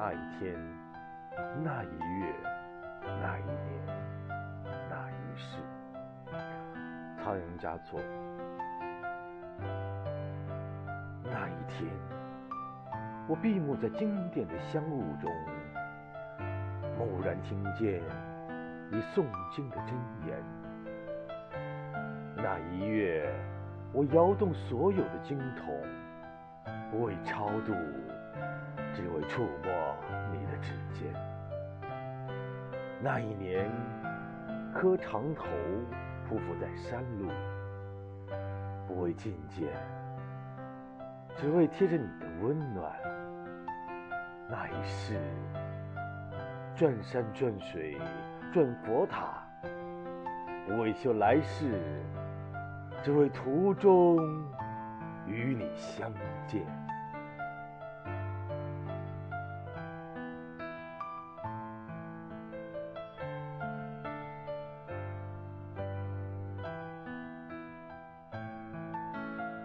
那一天，那一月，那一年，那一世。仓央嘉措。那一天，我闭目在经典的香雾中，蓦然听见你诵经的真言。那一月，我摇动所有的经筒，为超度，只为触摸你的指尖。那一年，磕长头，匍匐在山路，不为觐见，只为贴着你的温暖。那一世，转山转水转佛塔，不为修来世，只为途中与你相见。